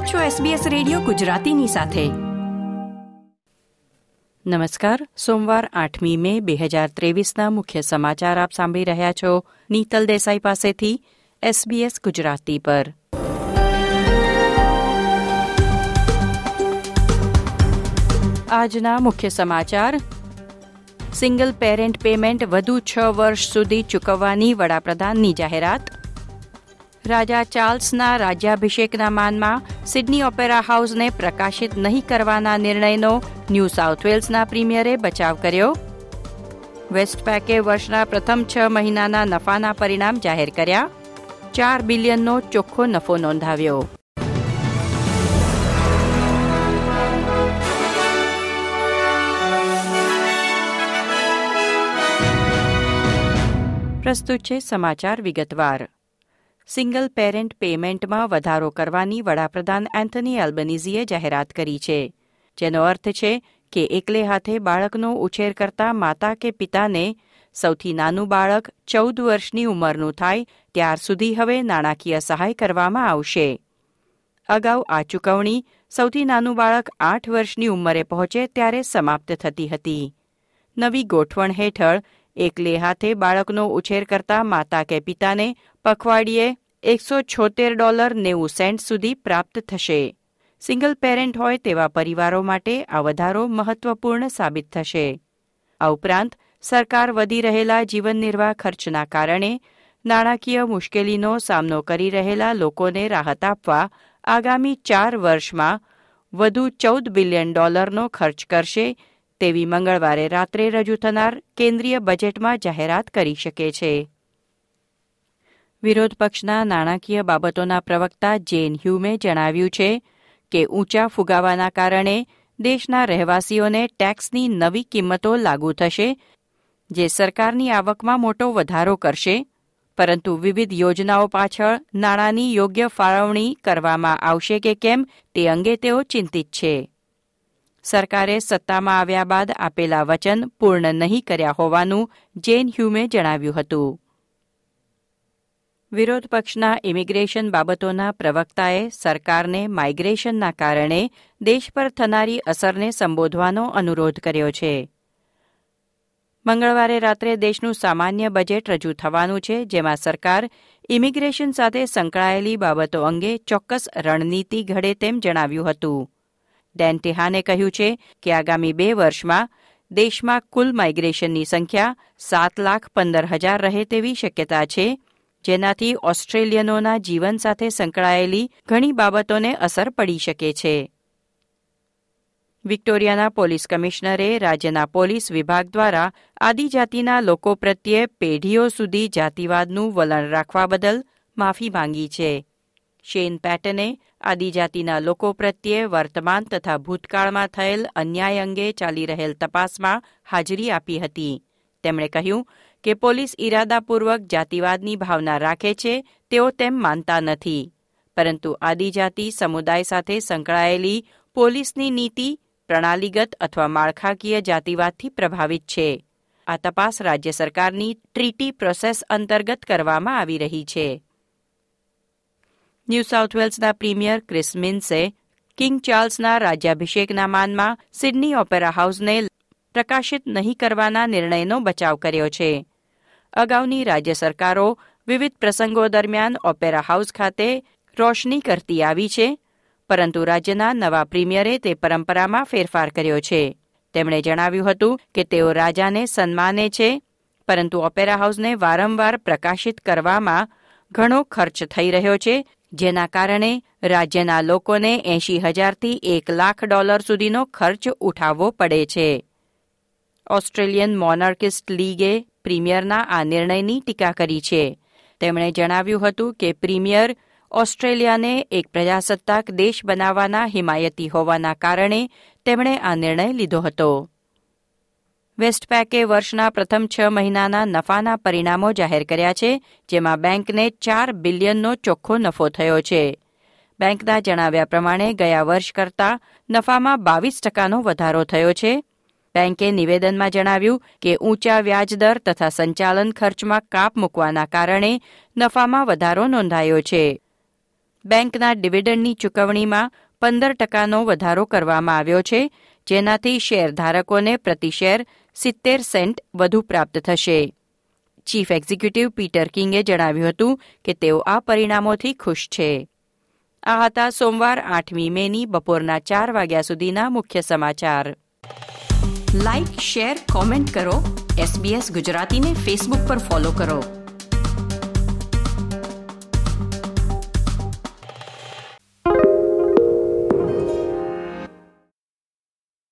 આપ છો SBS radio ગુજરાતીની સાથે. નમસ્કાર, સોમવાર આઠમી મે બે હજાર ત્રેવીસના મુખ્ય સમાચાર આપ સાંભળી રહ્યા છો નીતલ દેસાઈ પાસેથી SBS ગુજરાતી પર. આજના મુખ્ય સમાચાર, સિંગલ પેરેન્ટ પેમેન્ટ વધુ છ વર્ષ સુધી ચૂકવવાની વડાપ્રધાનની જાહેરાત રાજા ચાર્લ્સના રાજ્યાભિષેકના માનમાં સિડની ઓપેરા હાઉસને પ્રકાશિત નહીં કરવાના નિર્ણયનો ન્યૂ સાઉથ વેલ્સના પ્રીમિયરે બચાવ કર્યો. વેસ્ટપેકે વર્ષના પ્રથમ છ મહિનાના નફાના પરિણામ જાહેર કર્યા. ચાર બિલિયનનો ચોખ્ખો નફો નોંધાવ્યો. પ્રસ્તુત છે સમાચાર વિગતવાર. સિંગલ પેરેન્ટ પેમેન્ટમાં વધારો કરવાની વડાપ્રધાન એન્થની એલ્બનીઝીએ જાહેરાત કરી છે. જેનો અર્થ છે કે એકલે હાથે બાળકનો ઉછેર કરતા માતા કે પિતાને સૌથી નાનું બાળક ચૌદ વર્ષની ઉંમરનું થાય ત્યાર સુધી હવે નાણાકીય સહાય કરવામાં આવશે. અગાઉ આ ચૂકવણી સૌથી નાનું બાળક આઠ વર્ષની ઉંમરે પહોંચે ત્યારે સમાપ્ત થતી હતી. નવી ગોઠવણ હેઠળ એકલે હાથે બાળકનો ઉછેર કરતા માતા કે પિતાને પખવાડીએ એકસો છોતેર ડોલર નેવું સેન્ટ સુધી પ્રાપ્ત થશે. સિંગલ પેરેન્ટ હોય તેવા પરિવારો માટે આ વધારો મહત્વપૂર્ણ સાબિત થશે. આ ઉપરાંત સરકાર વધી રહેલા જીવન નિર્વાહ ખર્ચના કારણે નાણાકીય મુશ્કેલીનો સામનો કરી રહેલા લોકોને રાહત આપવા આગામી ચાર વર્ષમાં વધુ ચૌદ બિલિયન ડોલરનો ખર્ચ કરશે તેવી મંગળવારે રાત્રે રજૂ થનાર કેન્દ્રીય બજેટમાં જાહેરાત કરી શકે છે. વિરોધ પક્ષના નાણાકીય બાબતોના પ્રવક્તા જેન હ્યુમે જણાવ્યું છે કે ઊંચા ફુગાવાના કારણે દેશના રહેવાસીઓને ટેક્સની નવી કિંમતો લાગુ થશે, જે સરકારની આવકમાં મોટો વધારો કરશે, પરંતુ વિવિધ યોજનાઓ પાછળ નાણાંની યોગ્ય ફાળવણી કરવામાં આવશે કે કેમ તે અંગે તેઓ ચિંતિત છે. સરકારે સત્તામાં આવ્યા બાદ આપેલા વચન પૂર્ણ નહીં કર્યા હોવાનું જેન હ્યુમે જણાવ્યું હતું. વિરોધ પક્ષના ઇમિગ્રેશન બાબતોના પ્રવક્તાએ સરકારને માઇગ્રેશનના કારણે દેશ પર થનારી અસરને સંબોધવાનો અનુરોધ કર્યો છે. મંગળવારે રાત્રે દેશનું સામાન્ય બજેટ રજૂ થવાનું છે, જેમાં સરકાર ઇમિગ્રેશન સાથે સંકળાયેલી બાબતો અંગે ચોક્કસ રણનીતિ ઘડે તેમ જણાવ્યું હતું. ડેન ટેહાને કહ્યું છે કે આગામી બે વર્ષમાં દેશમાં કુલ માઇગ્રેશનની સંખ્યા સાત લાખ પંદર હજાર રહે તેવી શક્યતા છે, જેનાથી ઓસ્ટ્રેલિયનોના જીવન સાથે સંકળાયેલી ઘણી બાબતોને અસર પડી શકે છે. વિક્ટોરિયાના પોલીસ કમિશનરે રાજ્યના પોલીસ વિભાગ દ્વારા આદિજાતિના લોકો પ્રત્યે પેઢીઓ સુધી જાતિવાદનું વલણ રાખવા બદલ માફી માંગી છે. શેન પેટને આદિજાતિના લોકો પ્રત્યે વર્તમાન તથા ભૂતકાળમાં થયેલ અન્યાય અંગે ચાલી રહેલ તપાસમાં હાજરી આપી હતી. તેમણે કહ્યું કે પોલીસ ઇરાદાપૂર્વક જાતિવાદની ભાવના રાખે છે તેઓ તેમ માનતા નથી. પરંતુ આદિજાતિ સમુદાય સાથે સંકળાયેલી પોલીસની નીતિ પ્રણાલીગત અથવા માળખાકીય જાતિવાદથી પ્રભાવિત છે. આ તપાસ રાજ્ય સરકારની ટ્રીટી પ્રોસેસ અંતર્ગત કરવામાં આવી રહી છે. ન્યૂ સાઉથ વેલ્સના પ્રીમિયર ક્રિસ મિન્સે, કિંગ ચાર્લ્સના રાજ્યાભિષેકના માનમાં સિડની ઓપેરા હાઉસને પ્રકાશિત નહીં કરવાના નિર્ણયનો બચાવ કર્યો છે. અગાઉની રાજ્ય સરકારો વિવિધ પ્રસંગો દરમિયાન ઓપેરા હાઉસ ખાતે રોશની કરતી આવી છે, પરંતુ રાજ્યના નવા પ્રીમિયરે તે પરંપરામાં ફેરફાર કર્યો છે. તેમણે જણાવ્યું હતું કે તેઓ રાજાને સન્માને છે, પરંતુ ઓપેરા હાઉસને વારંવાર પ્રકાશિત કરવામાં ઘણો ખર્ચ થઈ રહ્યો છે જેના કારણે રાજ્યના લોકોને એંશી હજારથી એક લાખ ડોલર સુધીનો ખર્ચ ઉઠાવવો પડે છે. ઓસ્ટ્રેલિયન મોનર્કિસ્ટ લીગે પ્રીમિયરના આ નિર્ણયની ટીકા કરી છે. તેમણે જણાવ્યું હતું કે પ્રીમિયર ઓસ્ટ્રેલિયાને એક પ્રજાસત્તાક દેશ બનાવવાના હિમાયતી હોવાના કારણે તેમણે આ નિર્ણય લીધો હતો. વેસ્ટપેકે વર્ષના પ્રથમ છ મહિનાના નફાના પરિણામો જાહેર કર્યા છે, જેમાં બેંકને ચાર બિલિયનનો ચોખ્ખો નફો થયો છે. બેંકના જણાવ્યા પ્રમાણે, ગયા વર્ષ કરતાં નફામાં બાવીસ ટકાનો વધારો થયો છે. બેંકે નિવેદનમાં જણાવ્યું કે ઊંચા વ્યાજદર તથા સંચાલન ખર્ચમાં કાપ મૂકવાના કારણે નફામાં વધારો નોંધાયો છે. બેંકના ડિવિડન્ડની ચૂકવણીમાં પંદર ટકાનો વધારો કરવામાં આવ્યો છે, જેનાથી શેરધારકોને પ્રતિ શેર સિત્તેર સેન્ટ વધુ પ્રાપ્ત થશે. ચીફ એક્ઝિક્યુટિવ પીટર કિંગે જણાવ્યું હતું કે તેઓ આ પરિણામોથી ખુશ છે. આ હતા સોમવાર આઠમી મેની બપોરના ચાર વાગ્યા સુધીના મુખ્ય સમાચાર. લાઇક શેર કોમેન્ટ કરો. એસબીએસ ગુજરાતીને ફેસબુક પર ફોલો કરો.